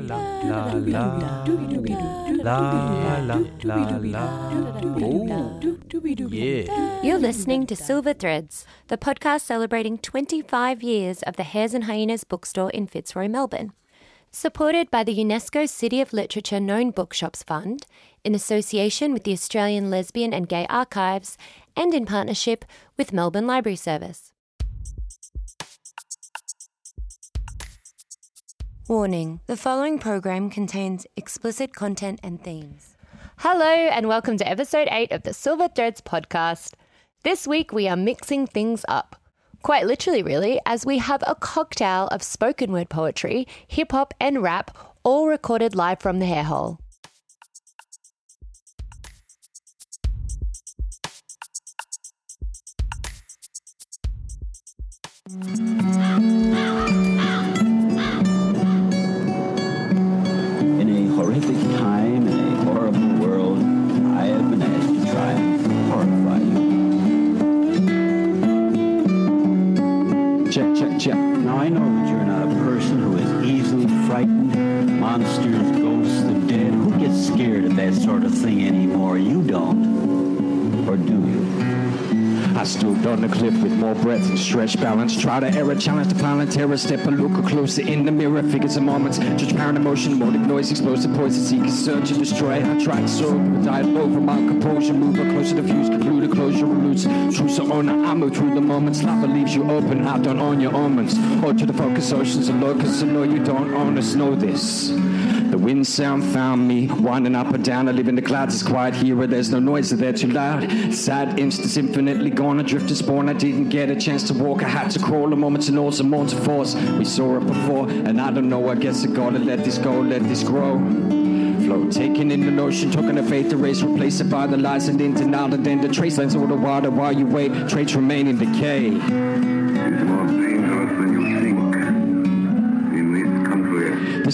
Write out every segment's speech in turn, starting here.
La la la la la la la. Ooh, yeah. You're listening to Silver Threads, the podcast celebrating 25 years of the Hares and Hyenas bookstore in Fitzroy, Melbourne. Supported by the UNESCO City of Literature Known Bookshops Fund, in association with the Australian Lesbian and Gay Archives, and in partnership with Melbourne Library Service. Warning the following program contains explicit content and themes. Hello, and welcome to episode 8 of the Silver Threads podcast. This week we are mixing things up. Quite literally, really, as we have a cocktail of spoken word poetry, hip hop, and rap, all recorded live from the Hare Hole. Stood on the cliff with more breath and stretch balance. Try to error, challenge the plan, terror, step a look closer in the mirror. Figures and moments, transparent emotion, motive, noise, explosive, poison, seek, search and destroy. I tried so, but died over my composure. Move closer to fuse, conclude the closure, roots. True so on, I move through the moments. Lava leaves you open, I don't own your omens. Or to the focus, oceans and locusts, so no, you don't own us, know this. The wind sound found me, winding up and down. I live in the clouds, it's quiet here where there's no noise, so they're too loud. Sad instance, infinitely gone, adrift and spawn. I didn't get a chance to walk, I had to crawl. A moment to know, some more to force. We saw it before, and I don't know, I guess I gotta let this go, let this grow. Flow taken in the notion, token of faith, erase, replace it by the lies and in denial, and then the trace lines all the water while you wait, traits remain in decay.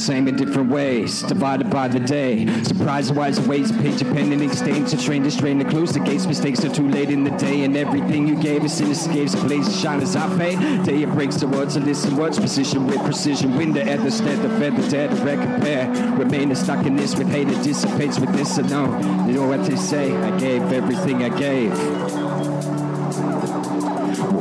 Same in different ways, divided by the day. Surprise wise ways, page of pen and stains to train to strain to close the gates. Mistakes are too late in the day, and everything you gave us in escapes. To shine as I fade. Day it breaks the words, and listen words, precision with precision. Wind the ether, stead the feather, the dead, to compare. Remain stuck in this with hate, it dissipates with this no. You know what they say, I gave everything I gave.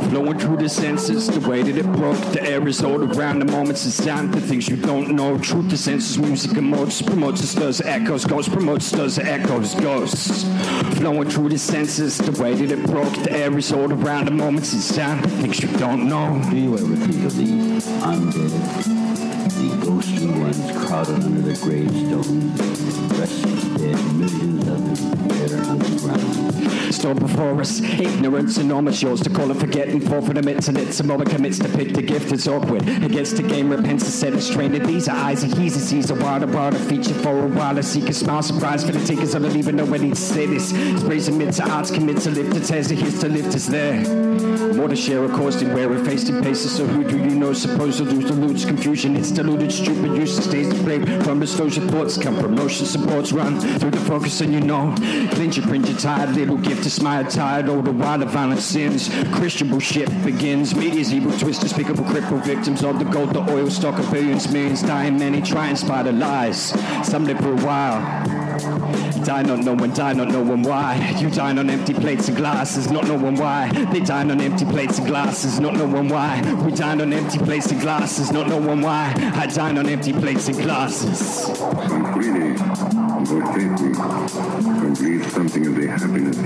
Flowing through the senses, the way that it broke. The air is all around the moments and sound, the things you don't know. Truth, the senses, music and emotes, promotes, stirs, echoes, ghosts, promotes, stirs, echoes, ghosts. Flowing through the senses, the way that it broke. The air is all around the moments and sound, the things you don't know. Do you ever think of the undead? The ghostly ones crowded under the gravestones, Store before us, ignorance enormous, yours to call and forget and fall for the midst and it's a moment commits to pick the gift it's awkward. Against the game, repents to set it straight. These are eyes and he's a sees a wild about a feature for a while. A smile, surprise for the takers. I don't even know when he'd say this. Sprays amid to arts, commits to lift, it tears the his to lift us there. More to share, of course, than where we're faced in paces. So who do you know? Supposed to lose the loots, confusion. It's diluted, stupid, useless stays to blame. From disclosure thoughts come promotion, supports run through the focus, and you know. Clinch your cringe, you're tired, little gift smile, tired. All the while the violent sins. Christian bullshit begins. Media's evil twist, despicable cripple victims of the gold, the oil stock of billions, millions dying. Many try and spy the lies. Some live for a while. Die not knowing, die not knowing why. You dine on empty plates and glasses, not knowing why. They dine on empty plates and glasses, not knowing why. We dine on empty plates and glasses, not knowing why. I dine on empty plates and glasses. Come freely, go safely, and breathe something of the happiness.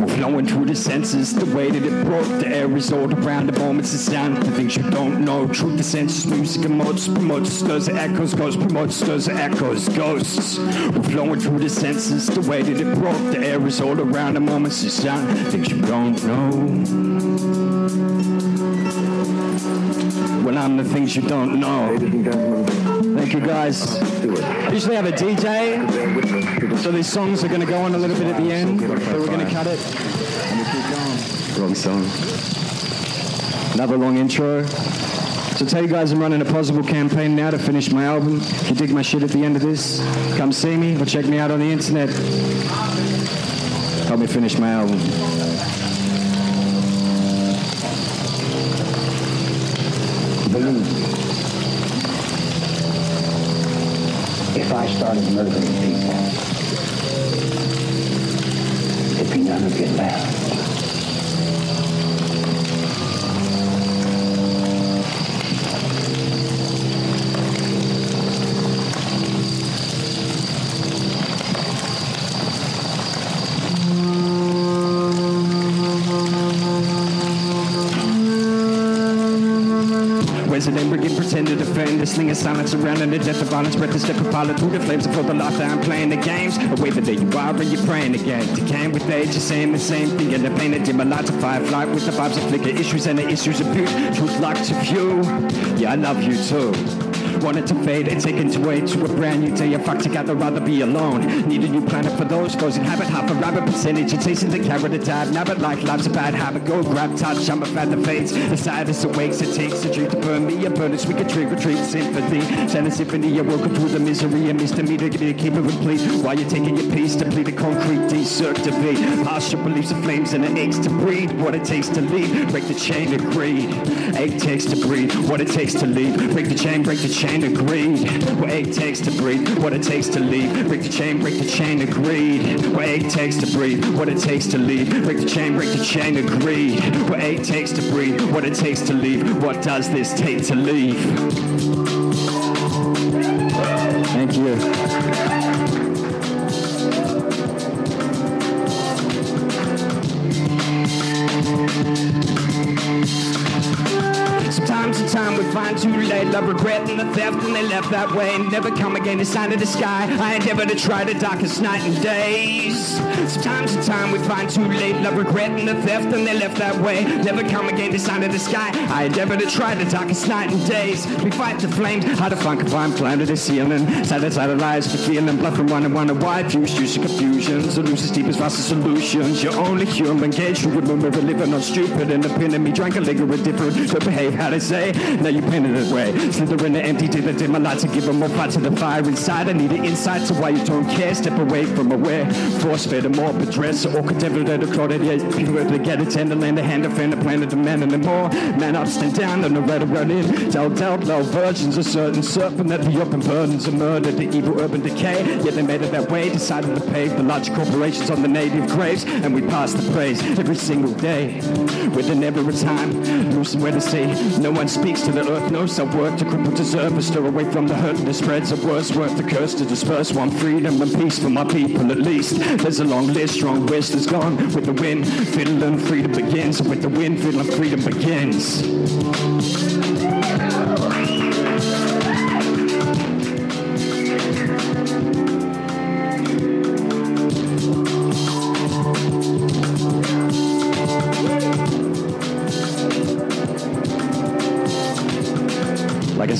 We're flowing through the senses, the way that it broke. The air is all around the moments of sound, the things you don't know. Truth, the senses, music, emotes, promotes, stirs, echoes, ghosts, promotes, echoes, ghosts. We're flowing through the senses, the way that it broke. The air is all around the moments of sound, things you don't know. Well, I'm the things you don't know. Thank you, guys. usually have a DJ, so these songs are going to go on a little bit at the end, but we're going to cut it. And we keep going. Wrong song. Another long intro. So tell you guys I'm running a possible campaign now to finish my album. If you dig my shit at the end of this, come see me or check me out on the internet. Help me finish my album. If I started murdering people, there'd be none of you left. Silence surrounding the death of violence. Breath to step a pilot through the flames before the lockdown. Playing the games. Away the day you are and you're praying again. Decaying with age, you're saying the same thing. And the pain that dim a light to firefly with the vibes of flicker. Issues and the issues of beauty. Truth locked to view. Yeah, I love you too. Wanted to fade and taken away to a brand new day. Fuck together, rather be alone. Need a new planet for those foes inhabit half a rabbit percentage. You're tasting the carrot of dad. Now but like life's a bad habit. Go grab touch. I'm a fan that fades. The saddest awakes. It takes a drink to burn me. A burn we can trick or treat sympathy. Send a symphony. Woke up through the misery. A misdemeanor to keep it complete. While you're taking your piece to bleed the concrete. Decertivate. Partial beliefs of flames and it aches to breathe. What it takes to leave. Break the chain of greed. Egg takes to breathe. What it takes to leave. Break the chain. Break the chain of greed. What it takes to breathe. What it takes to leave. Break the chain. Break the chain of greed. What it takes to breathe. What it takes to leave. Break the chain. Break the chain of greed. What it takes to breathe. What it takes to leave. What does this take to leave? Thank you. Find too late Love, regret, and the theft And they left that way. Never come again The sign of the sky. I endeavor to try the darkest night and days. Sometimes in time we find too late. Love, regret, and the theft And they left that way. Never come again The sign of the sky. I endeavor to try the darkest night and days. We fight the flames How to find climb, climb to the ceiling. Silence idolize the feeling. Bluff from one and wonder, wonder why Fuse, use confusion Solutions deep as fast as solutions. You're only human Gauge you remember living on stupid. And pin me drank a liquor with different. To behave how to say. Now you painted it way. Slither in the empty Did the dim a lot to give them more fight to the fire inside. I need an insight to why you don't care. Step away from aware Force fed and more dress Or could never let a crowd Yeah, people to get it Tend to land a hand Defend the planet Demand and more. Man up, stand down And the red run in Tell tell no virgins A certain serpent That the open burdens of murder The evil urban decay. Yet they made it that way Decided to pave the large corporations On the native graves. And we pass the praise Every single day With an never a time Lose somewhere to see. No one speaks to the earth No self-worth. To cripple deserve A stir away from the hurt that spreads a worse worth. The curse to disperse One freedom and peace for my people at least. There's a long list Strong wish that's gone With the wind. Fiddle and freedom begins With the wind Fiddle and freedom begins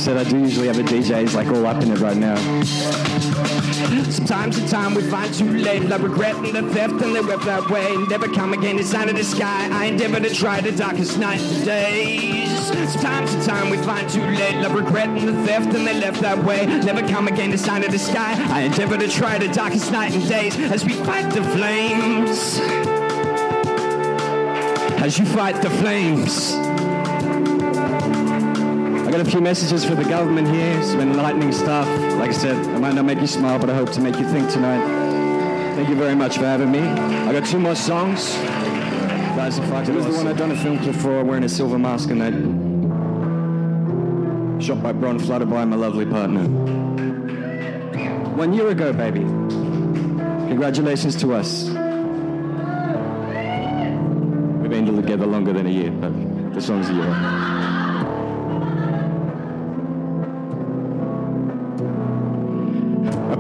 said, I do usually have a DJ. He's like all up in it right now. Sometimes in time we find too late. Like regret and the theft and they went that way. Never come again, out of the sky. I endeavor to try the darkest night and days. Sometimes in time we find too late. Like regret and the theft and they left that way. Never come again, out of the sky. I endeavor to try the darkest night and days as we fight the flames. As you fight the flames. Got a few messages for the government here, some enlightening stuff. Like I said, I might not make you smile, but I hope to make you think tonight. Thank you very much for having me. I got two more songs. Guys, are fucking. It was the one I done a film clip for, wearing a silver mask and that. Shot by Bron, flooded by my lovely partner. One year ago, baby. Congratulations to us. We've been together longer than a year, but the song's a year.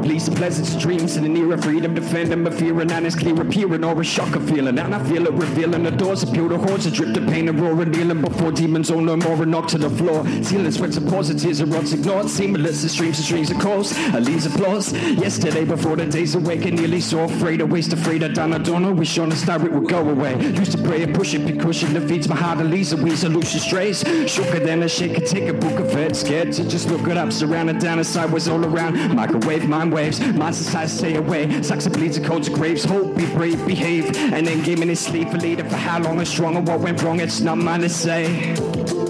Police pleasant dreams in an era freedom. Defending my fear and honest clear appearing. Or a shock of feeling. And I feel it revealing. The doors appeal to hordes of drip to pain and roar and kneeling before demons. Own no more and knock to the floor. Ceiling spreads of positives and rods ignored. Seamless as streams and streams of course. a leaves applause yesterday before the days awaken nearly so afraid of waste afraid of done I don't know wish on a star it would go away. Used to pray and push it be cushion that feeds my heart. And leaves a weasel Lucius strays. Shooker than a shaker take a book of it. Scared to just look it up. Surrounded down and sideways all around. Microwave waves. Mind society stay away. Sucks and bleeds and codes of graves. Hope be brave behave and then game in his sleep. A leader for how long and strong and what went wrong. It's not mine to say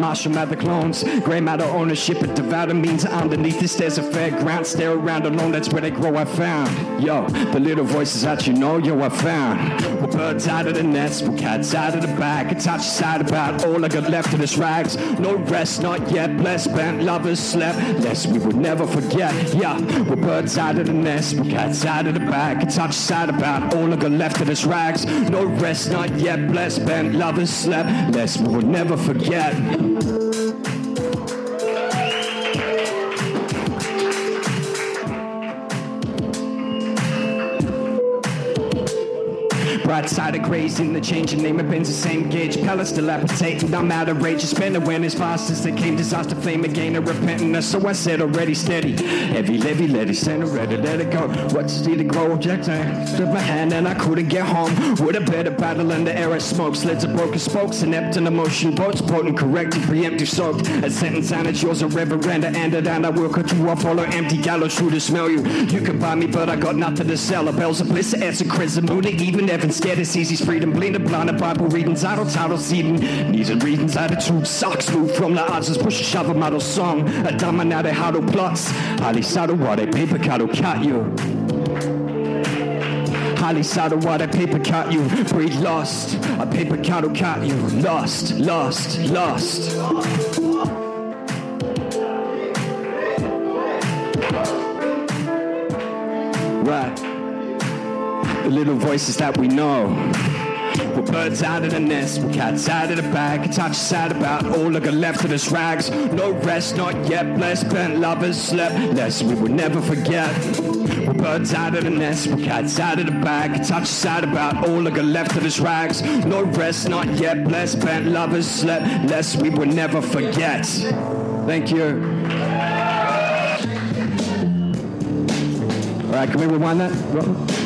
Marshal matter clones. Grey matter ownership of devour means underneath this there's a fairground. Stare around alone, that's where they grow, I found. Yo, the little voices that you know, yo, I found. We're birds out of the nest, we're cats out of the bag. It's touch side about all I got left of this rags. No rest, not yet. Blessed, bent lovers slept. Lest we would never forget. Yeah, we're birds out of the nest, we're cats out of the bag. It's touch side about all I got left of this rags. No rest, not yet. Blessed, bent lovers slept. Lest we would never forget. Bright side of grazing, the change changing name of bins the same gauge. Pellets dilapidating, I'm out of rage. Spin the wind as fast as they came. Disaster flame again, a repentance. So I said already steady. Heavy levy, let it center, ready, let it go. What's the grow? Object, I stood my hand and I couldn't get home. With a better battle in the air, I smoke. Sleds of broken spokes, inept in emotion. Boats potent, corrected, preemptive soaked. A sentence and it's yours, a reverenda. And it and I will cut you off, follow empty gallows through to smell you. You can buy me, but I got nothing to sell. A bells of bliss, a chrism, even Evan scared it's easy freedom, blind blind Bible readings, idle title seeding, needs and readings, attitude, socks move from the odds, push a shove model song, a dominate how to plots, Ali Sado what a paper cattle cat you. Highly saddle what a paper cut you. Breed lost. A paper cut. cattle cat you. Lost lost lost. right little voices that we know. We're birds out of the nest, we're cats out of the bag. A touch sad about all I got left of this rags. No rest, not yet. Blessed, bent lovers slept. Lest we will never forget. We're birds out of the nest, we're cats out of the bag. A touch sad about all I got left of this rags. No rest, not yet. Blessed, bent lovers slept. Lest we will never forget. Thank you. All right, can we rewind that?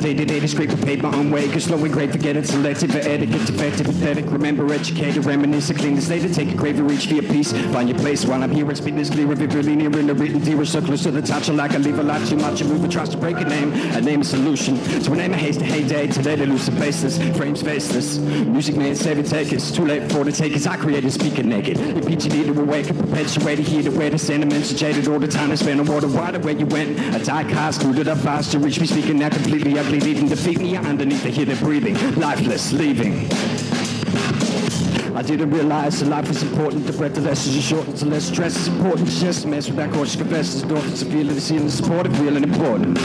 day to day to scrape and pave my own way. Cause slow and great, forget it. Selective for etiquette, defective, pathetic. Remember, educated, reminisce, clean this later. Take a grave and reach for your peace. Find your place while I'm here and speak this clear. Vividly near in the written dear. So close to the touch, I like I leave a lot too much. A move, trust to break a name. A name, a solution. So a name, a haste, a heyday. Today, they lose the baseless. Frames faceless. Music made, save it, take it. It's too late for the takers. I created speaking naked. Your peachy need to awaken, perpetuate it. Heat way the sentiments. Jaded all the time. I spent a water wider where you went. A die cast, screwed it up fast to reach me speaking now completely ugly. Leaving defeat me underneath the hear breathing. Lifeless, leaving. I didn't realize that life is important. The breath of less is short, so less stress is important. Just mess with that cautious confesses. Dolphins are feeling the seeing the support of feeling important.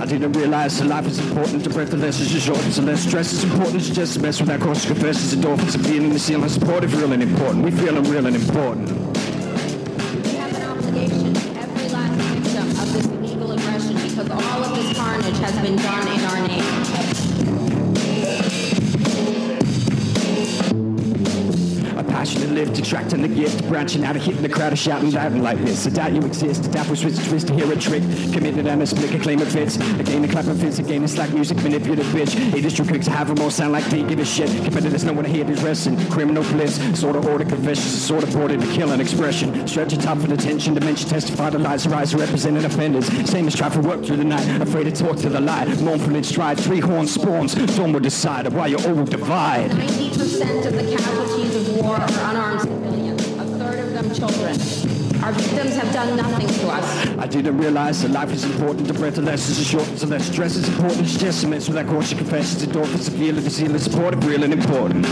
I didn't realize that life is important. The breath of less is short, so less stress is important. Just mess with that cautious confesses. Endorphins are feeling the the support of real and important. We feeling real and important. Been done A passionate lift, attracting the gift, branching out, of hitting the crowd, of shouting, diving like this. I doubt you exist, a doubt we switch, twist to hear a trick. Committed and a split, a claim it fits. A clap and fits, again, it's like music, manipulative bitch. Is quick to have them all sound like they give a shit. Competitors know when I hear this wrestling. Criminal bliss, sort of order confessions, sort of order to kill an expression. Stretch it top for detention, dimension testify the lies, rise representing offenders. Same as try for work through the night, afraid to talk to the light. Mournful in stride, three horn spawns, dawn will decide why you all divide. 90% of the casualties of war are unarmed civilians, a third of them children. Our victims have done nothing to us. I didn't realize that life is important. The breath of less is a short, so less stress is important. It's with that caution confessions. Severe, the seal is supportive, real and important.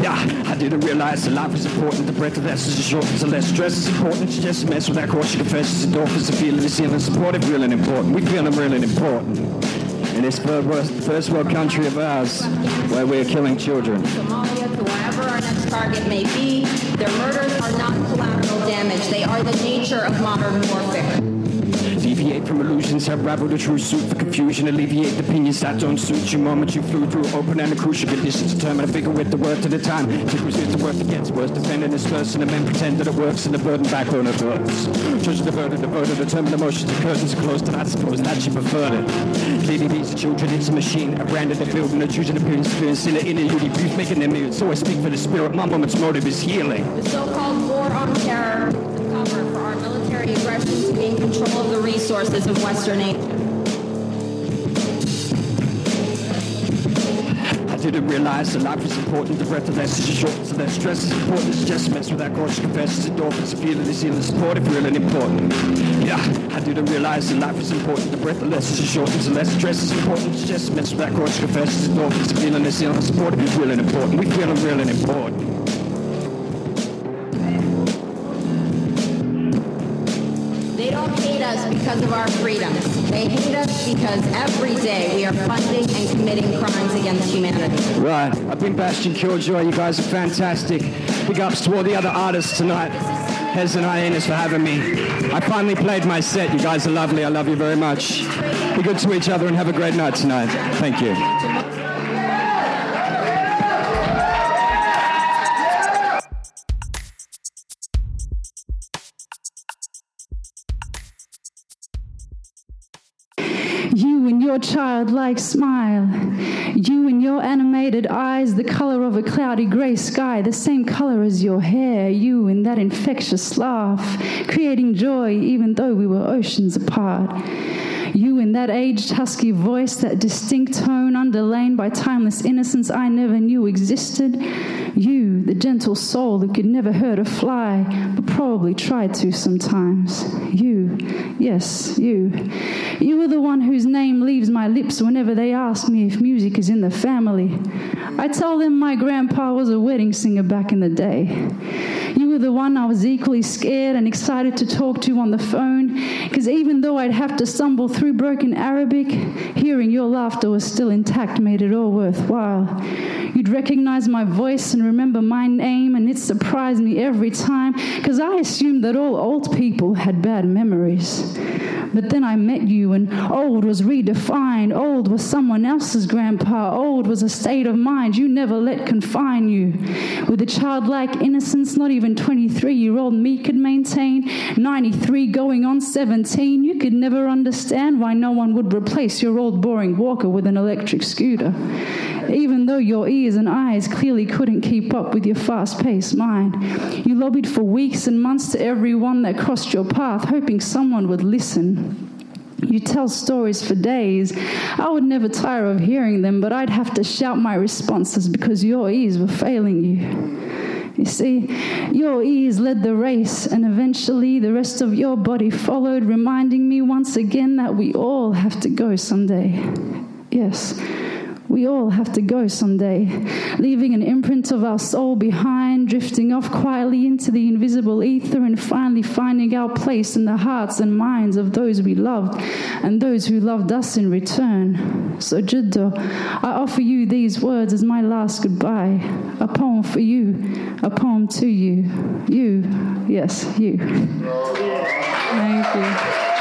Yeah, I didn't realize that life is important. The breath of less is a short, so less stress is important. It's with that caution confessions. Severe, the seal is supportive, real and important. We feel them real and important. In this third world, first world country of ours, where we're killing children. Somalia to wherever our next target may be, their murders are not collateral damage. They are the nature of modern warfare. Deviate from illusions, have unravel the true suit for confusion, alleviate the opinions that don't suit you. Moment you flew through open and crucial conditions, determine a figure with the worth to the time. Tickles with the worth against words, defending this person, and men pretend that it works, and the burden back backbone of words. Judging the burden, the burden, determine emotions, the curtains are closed, and I suppose that you preferred it. Leading these children, it's a machine, a brand they're building, a choosing appearance, experience in the inner unity, brief, making them mute. So I speak for the spirit, my moment's motive is healing. The so-called war on terror to control of the resources of Western. I didn't realize that life was important, the breath of less is short, so that stress is important, it's just mess with that cautious confessions, endorphins, feeling is healing, support if feeling important. Yeah, I didn't realize that life was important, the breath of less is short, so less stress is important, it's just mess with that cautious confessions, endorphins, feeling is healing, support if you're feeling important, we feeling really important. Us because of our freedoms. They hate us because every day we are funding and committing crimes against humanity. Right, I've been Bastian Killjoy, you guys are fantastic. Big ups to all the other artists tonight. Hares and Hyenas for having me. I finally played my set, you guys are lovely, I love you very much. Be good to each other and have a great night tonight. Thank you. Your childlike smile. You and your animated eyes, the color of a cloudy gray sky, the same color as your hair. You and that infectious laugh, creating joy even though we were oceans apart. And that aged husky voice, that distinct tone underlain by timeless innocence I never knew existed. You, the gentle soul who could never hurt a fly, but probably tried to sometimes. You, yes, you. You are the one whose name leaves my lips whenever they ask me if music is in the family. I tell them my grandpa was a wedding singer back in the day. You were the one I was equally scared and excited to talk to on the phone, because even though I'd have to stumble through broken Arabic, hearing your laughter was still intact made it all worthwhile. You'd recognize my voice and remember my name, and it surprised me every time, because I assumed that all old people had bad memories. But then I met you, and old was redefined. Old was someone else's grandpa. Old was a state of mind you never let confine you. With a childlike innocence, not even 23 year old me could maintain. 93 going on 17, you could never understand why no one would replace your old boring walker with an electric scooter. Even though your ears and eyes clearly couldn't keep up with your fast paced mind, you lobbied for weeks and months to everyone that crossed your path, hoping someone would listen. You tell stories for days. I would never tire of hearing them, but I'd have to shout my responses because your ears were failing you. You see, your ears led the race, and eventually the rest of your body followed, reminding me once again that we all have to go someday. Yes, we all have to go someday, leaving an imprint of our soul behind, drifting off quietly into the invisible ether, and finally finding our place in the hearts and minds of those we loved and those who loved us in return. So, Jiddo, I offer you these words as my last goodbye a poem for you, a poem to you. You, yes, you. Thank you.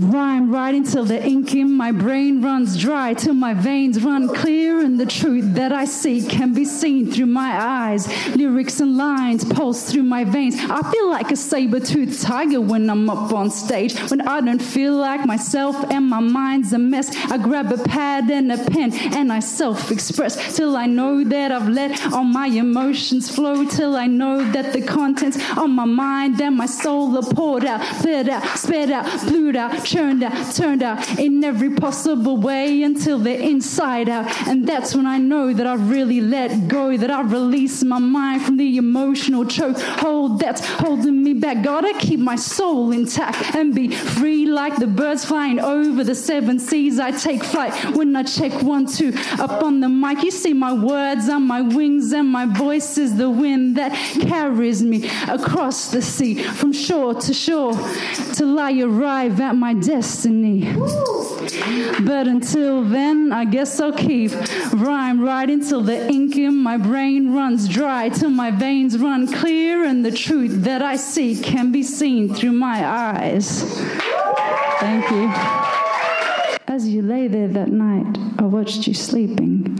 Rhyme right until the ink in my brain runs dry, till my veins run clear, and the truth that I seek can be seen through my eyes. Lyrics and lines pulse through my veins. I feel like a saber toothed tiger when I'm up on stage. When I don't feel like myself and my mind's a mess, I grab a pad and a pen and I self express till I know that I've let all my emotions flow, till I know that the contents on my mind and my soul are poured out, bled out, sped out, blued out, churned out, turned out in every possible way until they're inside out. And that's when I know that I've really let go, that I've released my mind from the emotional choke hold that's holding me back. Gotta keep my soul intact and be free like the birds flying over the seven seas. I take flight when I check one, two up on the mic. You see my words on my wings, and my voice is the wind that carries me across the sea from shore to shore till I arrive at my destiny. But until then, I guess I'll keep rhyme right until the ink in my brain runs dry, till my veins run clear, and the truth that I seek can be seen through my eyes. Thank you. As you lay there that night, I watched you sleeping.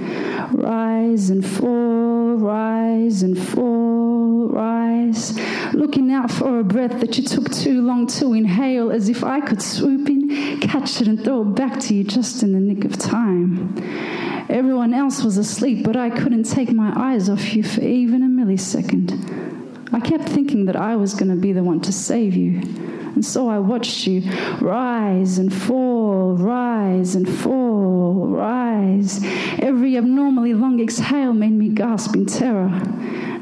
Rise and fall, rise and fall, rise. Looking out for a breath that you took too long to inhale, as if I could swoop in, catch it, and throw it back to you just in the nick of time. Everyone else was asleep, but I couldn't take my eyes off you for even a millisecond. I kept thinking that I was going to be the one to save you. And so I watched you rise and fall, rise and fall, rise. Every abnormally long exhale made me gasp in terror,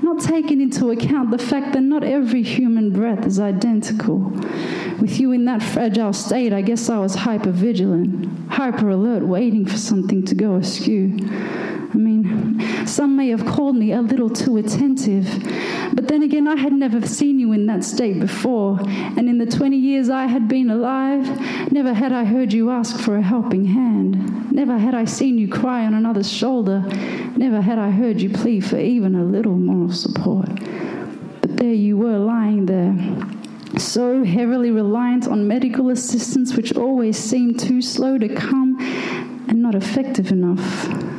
not taking into account the fact that not every human breath is identical. With you in that fragile state, I guess I was hyper vigilant, hyper alert, waiting for something to go askew. I mean, some may have called me a little too attentive, but then again, I had never seen you in that state before, and in the 20 years I had been alive, never had I heard you ask for a helping hand. Never had I seen you cry on another's shoulder. Never had I heard you plead for even a little moral support. But there you were lying there so heavily reliant on medical assistance, which always seemed too slow to come and not effective enough.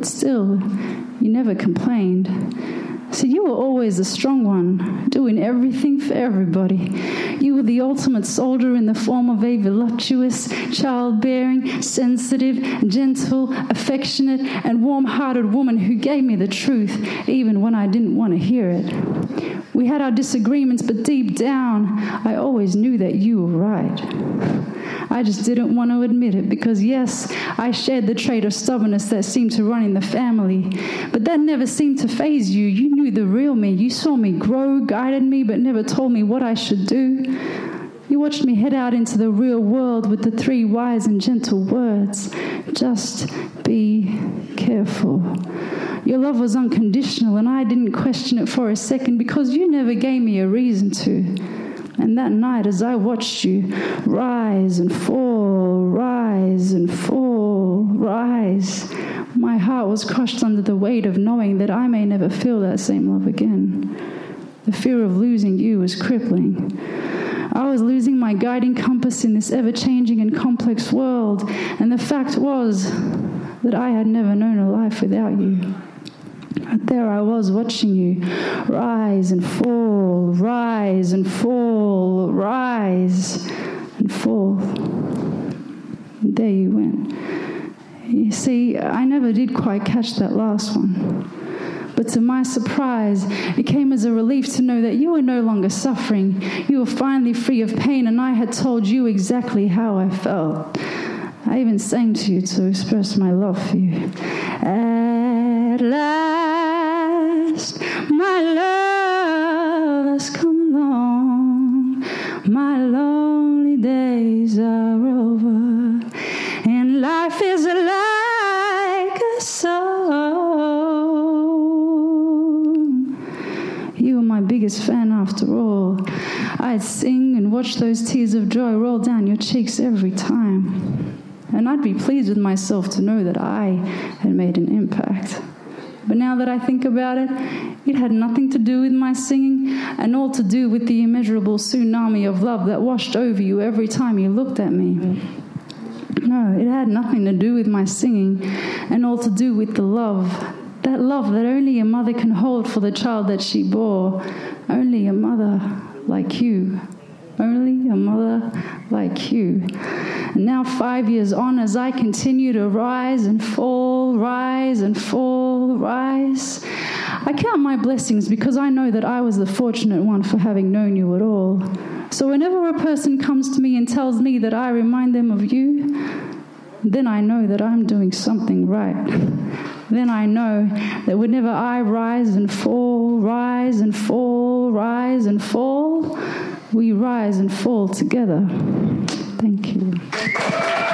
But still, you never complained. So you were always the strong one, doing everything for everybody. You were the ultimate soldier in the form of a voluptuous, childbearing, sensitive, gentle, affectionate, and warm hearted woman who gave me the truth even when I didn't want to hear it. We had our disagreements, but deep down, I always knew that you were right. I just didn't want to admit it because, yes, I shared the trait of stubbornness that seemed to run in the family. But that never seemed to phase you. You knew the real me. You saw me grow, guided me, but never told me what I should do. You watched me head out into the real world with the three wise and gentle words just be careful. Your love was unconditional, and I didn't question it for a second because you never gave me a reason to. And that night, as I watched you rise and fall, rise and fall, rise, my heart was crushed under the weight of knowing that I may never feel that same love again. The fear of losing you was crippling. I was losing my guiding compass in this ever changing and complex world, and the fact was that I had never known a life without you. But there I was watching you rise and fall, rise and fall, rise and fall. And there you went. You see, I never did quite catch that last one. But to my surprise, it came as a relief to know that you were no longer suffering. You were finally free of pain, and I had told you exactly how I felt. I even sang to you to express my love for you. At last, days are over, and life is like a song. You were my biggest fan after all. I'd sing and watch those tears of joy roll down your cheeks every time. And I'd be pleased with myself to know that I had made an impact. But now that I think about it, it had nothing to do with my singing and all to do with the immeasurable tsunami of love that washed over you every time you looked at me. No, it had nothing to do with my singing and all to do with the love. That love that only a mother can hold for the child that she bore. Only a mother like you. Only a mother like you. And now, five years on, as I continue to rise and fall, rise and fall, rise, I count my blessings because I know that I was the fortunate one for having known you at all. So, whenever a person comes to me and tells me that I remind them of you, then I know that I'm doing something right. Then I know that whenever I rise and fall, rise and fall, rise and fall, we rise and fall together. Thank you.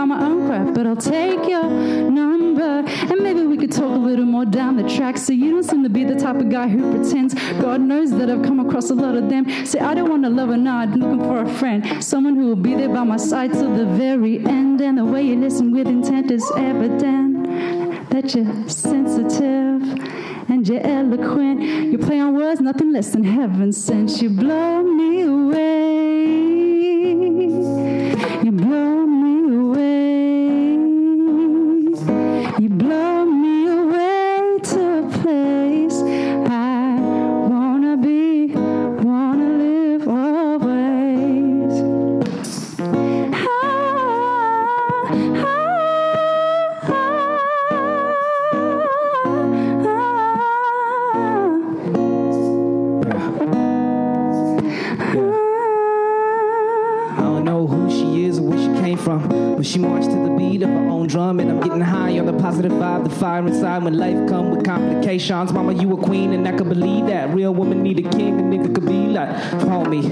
Buy my own crap. But I'll take your number. And maybe we could talk a little more down the track. So you don't seem to be the type of guy who pretends. God knows that I've come across a lot of them. Say, I don't want a lover, no, I'm looking for a friend. Someone who will be there by my side till the very end. And the way you listen with intent is evident that you're sensitive and you're eloquent. You play on words, nothing less than heaven sent. You blow me away. Complications. Mama, you a queen, and I can believe that. Real woman need a king, a nigga could be like, call me,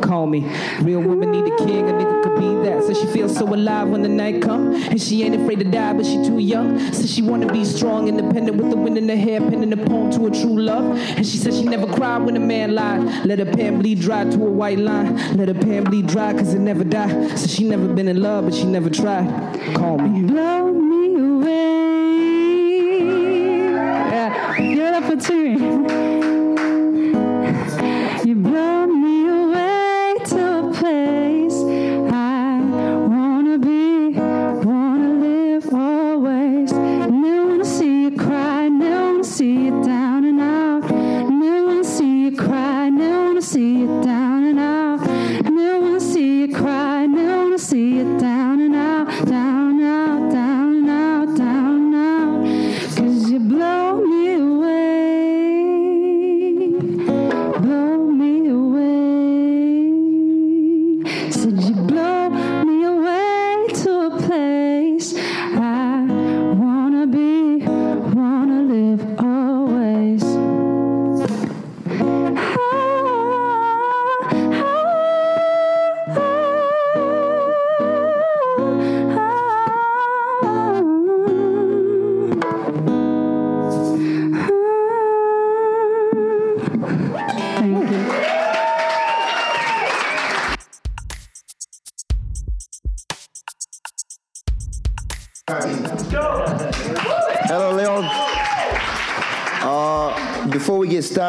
call me. Real woman need a king, a nigga could be that. So she feels so alive when the night come, and she ain't afraid to die, but she too young. So she wanna be strong, independent with the wind in her hair, penning the poem to a true love. And she said she never cried when a man lied. Let her pen bleed dry to a white line. Let her pen bleed dry, cause it never die. So she never been in love, but she never tried. Call me. Blow me away. Give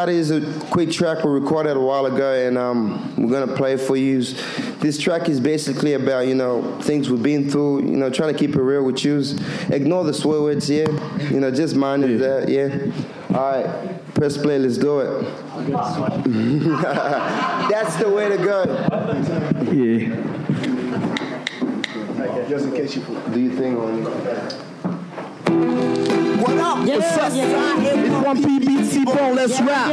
started, is a quick track we recorded a while ago, and um, we're gonna play it for you. This track is basically about you know things we've been through, you know, trying to keep it real with you. Ignore the swear words, yeah. You know, just mind it that, yeah. All right, press play. Let's do it. That's the way to go. Yeah. Just in case you do your thing on. What's up? It's one PBT bone, let's rap.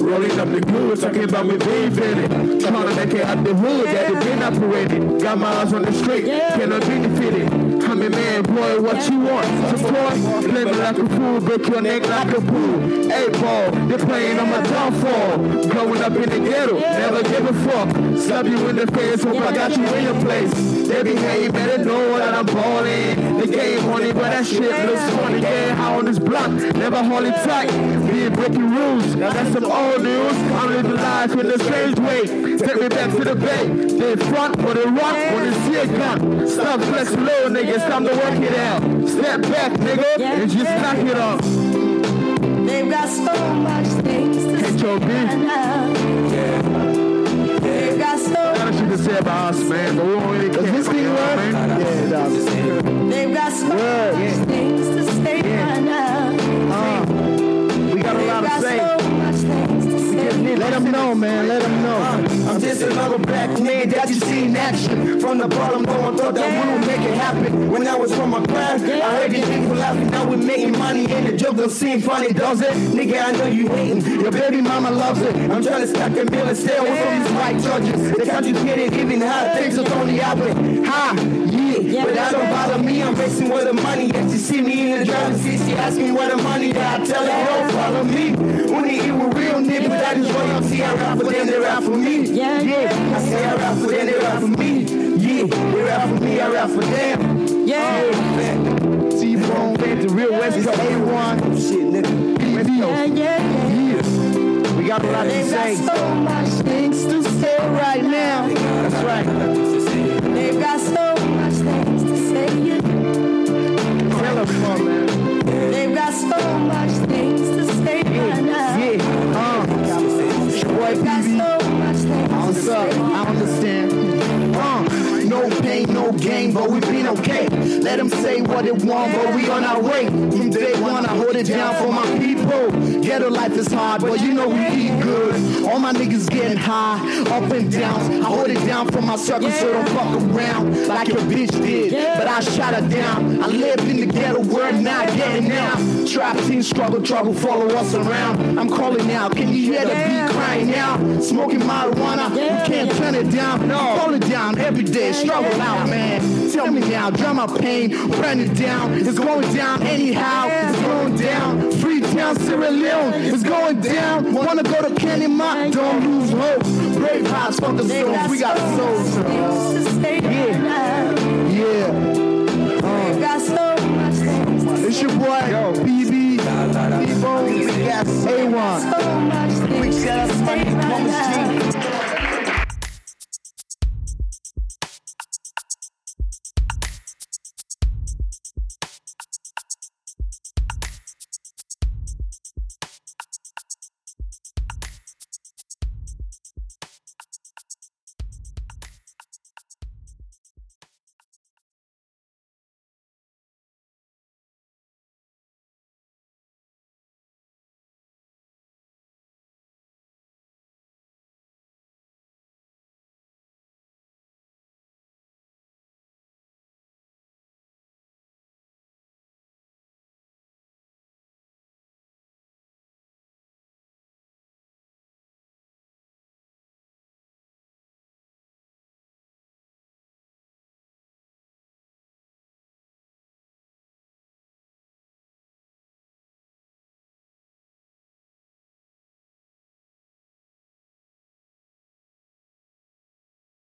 Rolling up the good, talking about me being fitted. Trying to make it out the hood that it been operated. Got my eyes on the street, cannot be defeated. I'm man, boy, what you want? Support, me like a fool, break your neck like a fool. Hey, ball, they're playing on my downfall. Growing up in the ghetto, never give a fuck. Slap you in the face, hope I got you in your place. They behave, better know that I'm balling. The game honey, but that shit looks funny. Yeah, how on this block, never hold it tight. Being breaking rules, now that's some old news. I'm living life in a strange way. Take me back to the bay. They front or they rock when they see a gun. Stop flexing low, nigga. It's time to work it out. Step back, nigga, and just knock it off. They've got so much things to H.O.B. find out. They've got so Got shit to say about us, man, but we don't really care. this thing work? Yeah, it does. They've got so much things to say find out. We got a lot They've to say. so much things to say. Let them know, man. Let them know. Uh, I'm just another black man that you see in action. From the bottom, no one thought that we would make it happen. When I was from my grind, I heard these people laughing. Now we're making money, and the joke don't seem funny, does it? Nigga, I know you hating. Your baby mama loves it. I'm trying to stack a bill and stay away from these white judges. The country's getting even high. Things are only happening. Ha, yeah. But that don't bother me, I'm racing where the money is. You see me in the driving seat, she ask me where the money is. I tell her, don't follow me. When they eat with real niggas, that is royalty. I rap for them, they rap for me. Yeah, yeah. I say I rap for them, they rap for me. Yeah, they rap for me, I rap for them. Yeah. T-Bone, the real West Coast. A1. Shit, nigga. Yeah, yeah, yeah. We got a lot to say. so much things to say right now. That's right. They've got so much things to say right now. Yeah, uh, it's boy They've got so much things to say. I understand. Uh, no game, but we been okay. Let them say what they want, but we on our way. From day one, I hold it down for my people. Ghetto life is hard, but you know we eat good. All my niggas getting high, up and down. I hold it down for my circle, so don't fuck around like your bitch did. But I shot her down. I live in the ghetto world, not getting out. Trap team struggle, trouble, follow us around. I'm calling out, can you hear the beat crying out? Smoking marijuana, we can't turn it down. Hold it down every day, struggle out, man. Tell me now, drum my pain, it down. It's going down anyhow, it's going down. Freetown, Sierra Leone, it's going down. Wanna go to Kenny Mott, don't lose hope. Brave hearts, fuck the souls, we got souls. Yeah, yeah. They've got so much things to It's your boy, BB, T-Bone, we got A1. so much